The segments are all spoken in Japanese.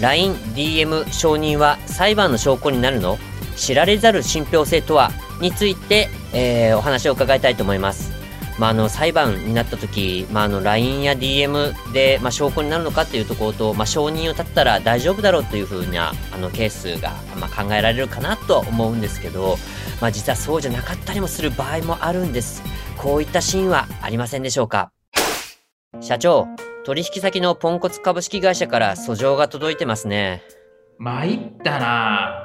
LINE、DM 承認は裁判の証拠になるの？知られざる信憑性とは？について、えー、お話を伺いたいと思います。まあ、あの、裁判になった時、まあ、あの、LINE や DM で、まあ、証拠になるのかっていうところと、まあ、承認を立ったら大丈夫だろうというふうな、あの、ケースが、まあ、考えられるかなと思うんですけど、まあ、実はそうじゃなかったりもする場合もあるんです。こういったシーンはありませんでしょうか？社長、取引先のポンコツ株式会社から訴状が届いてますね。参ったな。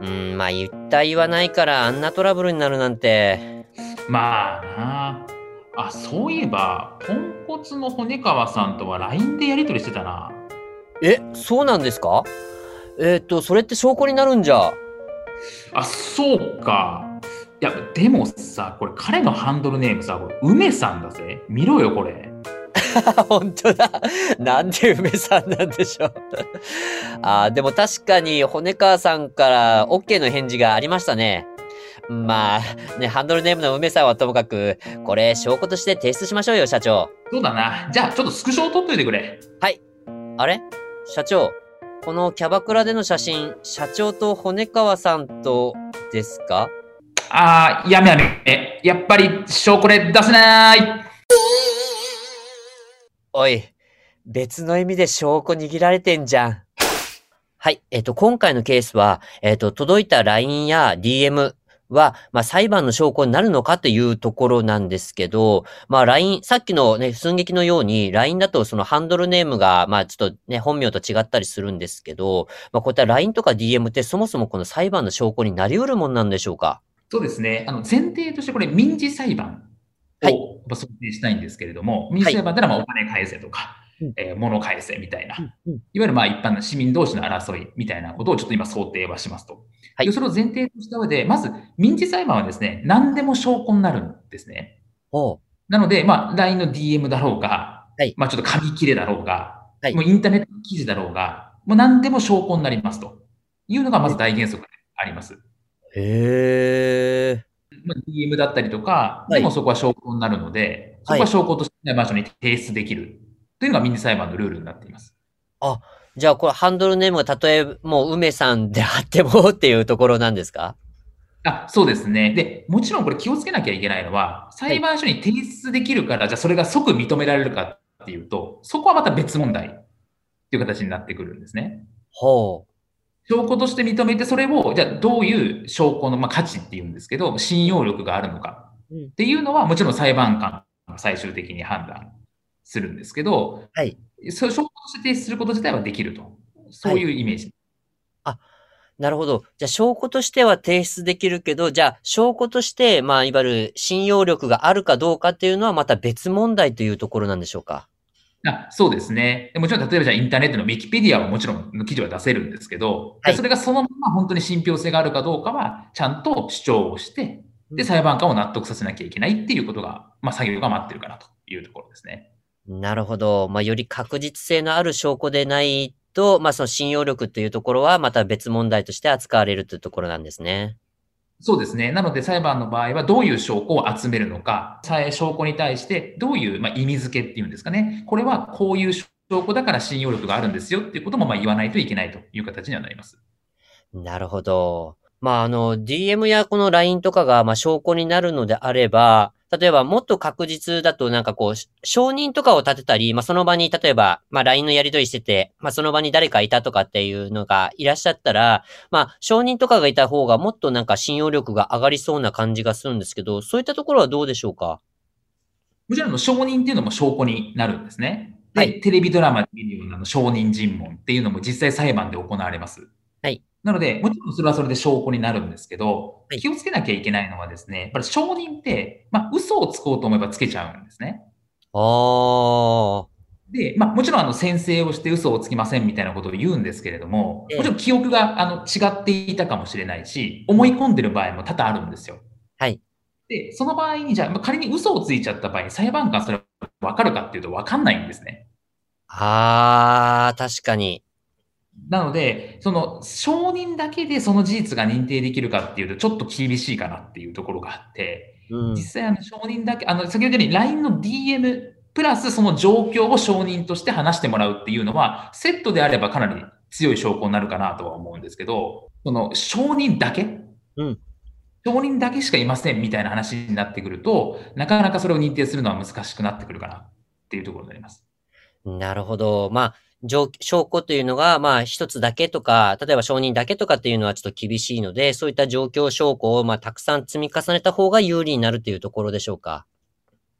うん、まあ言った言わないからあんなトラブルになるなんて。まあな。あそういえばポンコツの骨川さんとは LINE でやり取りしてたな。え、そうなんですか？えー、っと、それって証拠になるんじゃ。あそうか。いやでもさこれ彼のハンドルネームさこれ梅さんだぜ。見ろよこれ 本当だ。なんで梅さんなんでしょう。あーでも確かに骨川さんから OK の返事がありましたね。まあ、ね、ハンドルネームの梅さんはともかく、これ証拠として提出しましょうよ、社長。そうだなじゃあちょっとスクショを撮っといてくれあれ？社長、このキャバクラでの写真、社長と骨川さんとですか？あーやめやめやっぱり証拠で出せないおい、別の意味で証拠握られてんじゃん。はい、えっ、と、今回のケースは、えっ、と、届いた LINE や DM は、まあ、裁判の証拠になるのかっていうところなんですけど、まあ、LINE、さっきのね、寸劇のように、LINE だとそのハンドルネームが、まあ、ちょっとね、本名と違ったりするんですけど、まあ、こういった LINE とか DM ってそもそもこの裁判の証拠になり得るもんなんでしょうか？そうですねあの前提としてこれ民事裁判をまあ想定したいんですけれども、民事裁判ならまあお金返せとか、うんえー物返せみたいな、うんいわゆるまあ一般の市民同士の争いみたいなことをちょっと今想定はしますと。はいでそれを前提とした上で、まず民事裁判はですね、何でも証拠になるんですね。なので、まあ LINE の DM だろうが、はいまあちょっと紙切れだろうが、はいもうインターネットの記事だろうが、もう何でも証拠になりますというのがまず大原則であります。へー。まあ DM だったりとか、はいでもそこは証拠になるので、そこは証拠として裁判所に提出できるというのが民事裁判のルールになっています。じゃあ、これハンドルネームがたとえもう梅さんであってもっていうところなんですか？あそうですね。で、もちろんこれ気をつけなきゃいけないのは、裁判所に提出できるから、じゃあそれが即認められるかっていうと、そこはまた別問題っていう形になってくるんですね。ほう。証拠として認めて、それを、じゃあどういう証拠の、まあ、価値っていうんですけど、信用力があるのかうんっていうのは、もちろん裁判官が最終的に判断するんですけど、はい。そう証拠として提出すること自体はできると。そういうイメージ。なるほど。じゃあ、証拠としては提出できるけど、じゃあ、証拠として、まあ、いわゆる信用力があるかどうかっていうのはまた別問題というところなんでしょうか？あそうですね。もちろん、例えばじゃあインターネットのウィキペディアはもちろん記事は出せるんですけど、はいそれがそのまま本当に信憑性があるかどうかは、ちゃんと主張をして、で、裁判官を納得させなきゃいけないっていうことが、まあ、作業が待ってるかなというところですね。なるほど。まあ、より確実性のある証拠でないと、まあ、その信用力っていうところはまた別問題として扱われるというところなんですね。そうですね。なので裁判の場合はどういう証拠を集めるのか、さえ証拠に対してどういう、まあ、意味付けっていうんですかね。これはこういう証拠だから信用力があるんですよっていうこともまあ言わないといけないという形にはなります。なるほど。まあ、あの、DM やこの LINE とかが、まあ、証拠になるのであれば、例えばもっと確実だとなんかこう、し承認とかを立てたり、まあ、その場に、例えば、まあ、LINE のやり取りしてて、まあ、その場に誰かいたとかっていうのがいらっしゃったら、まあ、承認とかがいた方がもっとなんか信用力が上がりそうな感じがするんですけど、そういったところはどうでしょうか？もちろんあの証人っていうのも証拠になるんですね。で、はいテレビドラマで見るようなあの証人尋問っていうのも実際裁判で行われます。はい。なので、もちろんそれはそれで証拠になるんですけど、はい気をつけなきゃいけないのはですね、やっぱり証人って、まあ、嘘をつこうと思えばつけちゃうんですね。ああ、で、まあ、もちろんあの宣誓をして嘘をつきませんみたいなことを言うんですけれども、ええもちろん記憶があの違っていたかもしれないし、思い込んでる場合も多々あるんですよ。はい。で、その場合に、じゃあ、まあ仮に嘘をついちゃった場合に裁判官それ分かるかっていうと分かんないんですね。あー、確かに。なので、その証人だけでその事実が認定できるかっていうと、ちょっと厳しいかなっていうところがあって、うん実。際あの証人だけ、あの、先ほど言ったように LINE の DM プラスその状況を証人として話してもらうっていうのは、セットであればかなり強い証拠になるかなとは思うんですけど、その証人だけ？うん証人だけしかいませんみたいな話になってくると、なかなかそれを認定するのは難しくなってくるかなっていうところになります。なるほど。まあ、状証拠というのが、まあ、一つだけとか、例えば証人だけとかっていうのはちょっと厳しいので、そういった状況証拠を、まあ、たくさん積み重ねた方が有利になるというところでしょうか？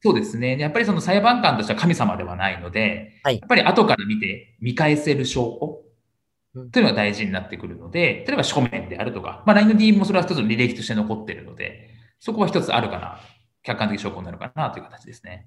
そうですね。やっぱりその裁判官としては神様ではないので、はいやっぱり後から見て見返せる証拠うんというのが大事になってくるので、例えば書面であるとか、まあ、LINE の DM もそれは一つの履歴として残っているので、そこは一つあるかな、客観的証拠になるかなという形ですね。